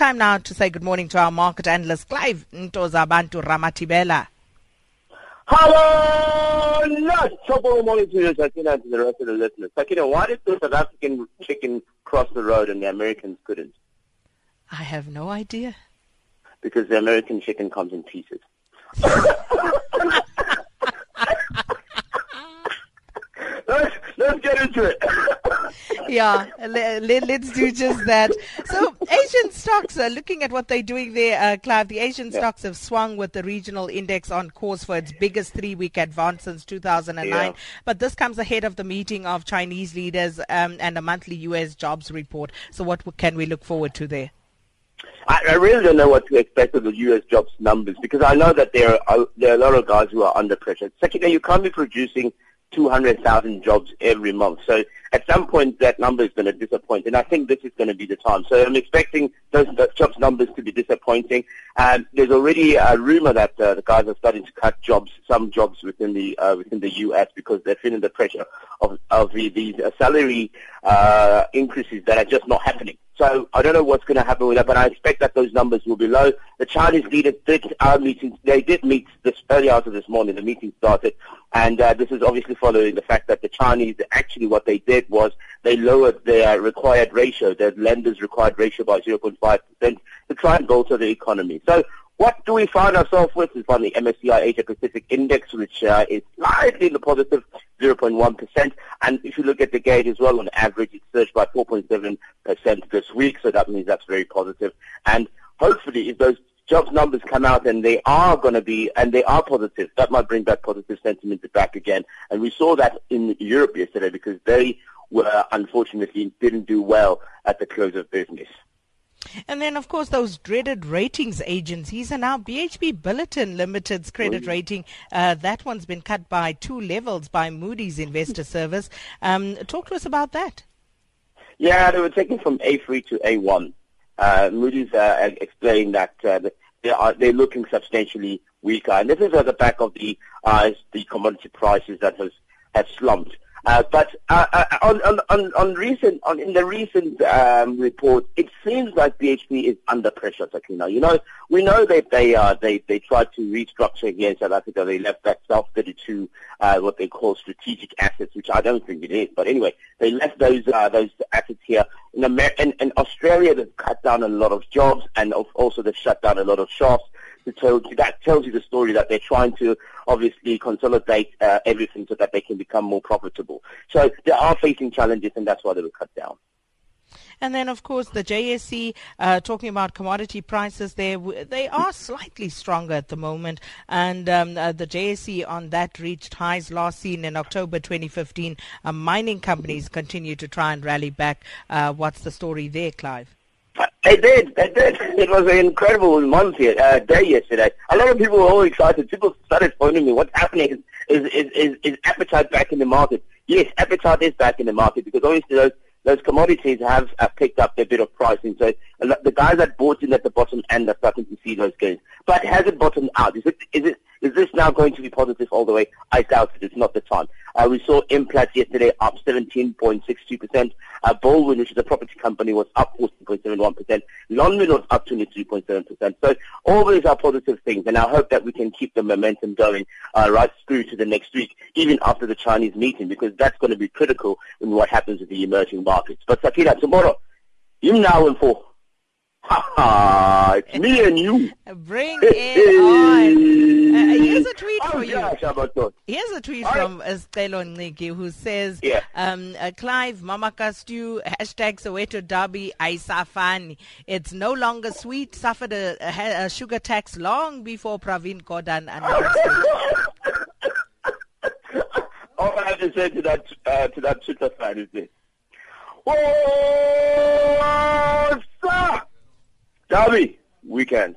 time now to say good morning to our market analyst, Clive Ntozabantu Ramatibela. Hello! Of the morning to you, Sakina, and to the rest of the listeners. Sakina, why did the South African chicken cross the road and the Americans couldn't? I have no idea. Because the American chicken comes in pieces. let's, let's get into it. yeah, let, us do just that. So, Asian stocks, uh, looking at what they're doing there, uh, Clive, the Asian yeah. stocks have swung with the regional index on course for its biggest three week advance since 2009. Yeah. But this comes ahead of the meeting of Chinese leaders um, and a monthly U.S. jobs report. So, what can we look forward to there? I, I really don't know what to expect of the U.S. jobs numbers because I know that there are, there are a lot of guys who are under pressure. Secondly, you can't be producing 200,000 jobs every month. So at some point that number is going to disappoint, and I think this is going to be the time. So I'm expecting those, those jobs numbers to be disappointing. Um, there's already a rumor that uh, the guys are starting to cut jobs, some jobs within the uh, within the U.S. because they're feeling the pressure of of the, these uh, salary uh, increases that are just not happening. So I don't know what's going to happen with that, but I expect that those numbers will be low. The Chinese leaders did our meetings. They did meet this early hours of this morning. The meeting started, and uh, this is obviously following the fact that the Chinese actually what they did was they lowered their required ratio, their lenders' required ratio by 0.5 percent to try and bolster the economy. So what do we find ourselves with is on the MSCI Asia Pacific Index, which uh, is slightly in the positive 0.1. And if you look at the gauge as well, on average, it surged by 4.7% this week, so that means that's very positive. And hopefully, if those jobs numbers come out and they are going to be, and they are positive, that might bring back positive sentiment back again. And we saw that in Europe yesterday because they were, unfortunately, didn't do well at the close of business. And then, of course, those dreaded ratings agencies are now BHP Billiton Limited's credit oh. rating. Uh, that one's been cut by two levels by Moody's Investor Service. Um, talk to us about that. Yeah, they were taken from A3 to A1. Uh, Moody's uh, explained that uh, they are they're looking substantially weaker, and this is at the back of the uh, the commodity prices that has have slumped. Uh, but uh, uh, on, on, on, recent, on, in the recent um, report, it seems like BHP is under pressure, Sakina. You know, we know that they uh, they they tried to restructure again South Africa. They left that South 32, uh, what they call strategic assets, which I don't think it is. But anyway, they left those uh, those assets here. In, Amer- in, in Australia, they've cut down a lot of jobs, and also they've shut down a lot of shops to tell you, that tells you the story that they're trying to obviously consolidate uh, everything so that they can become more profitable. So they are facing challenges, and that's why they were cut down. And then, of course, the JSE, uh, talking about commodity prices, they they are slightly stronger at the moment. And um, uh, the JSE on that reached highs last seen in October 2015. Uh, mining companies continue to try and rally back. Uh, what's the story there, Clive? It did. It did. It was an incredible month here, uh, day yesterday. A lot of people were all excited. People started phoning me. What's happening? Is, is, is, is appetite back in the market? Yes, appetite is back in the market because obviously those those commodities have uh, picked up a bit of pricing. So the guys that bought in at the bottom end are starting to see those gains. But has it bottomed out? Is it is it is this now going to be positive all the way? I doubt it. It's not the time. Uh, we saw Implats yesterday up 17.62%. Uh, Balwin, which is a property company, was up 14.71%. Lonmin was up 23.7%. So all these are positive things, and I hope that we can keep the momentum going uh, right through to the next week, even after the Chinese meeting, because that's going to be critical in what happens with the emerging markets. But Sakina, tomorrow, you now in four. It's me and you. Bring it on. Uh, here's a tweet oh, for you. Here's a tweet from Estelo Niki who says, yeah. um, uh, Clive, Mama Castu, hashtag Soweto Derby, Aisafani. It's no longer sweet, suffered a, a, a sugar tax long before Pravin Gordhan announced it. All I have to say to that, uh, to that Twitter fan is this. Oh, sir! Derby weekend.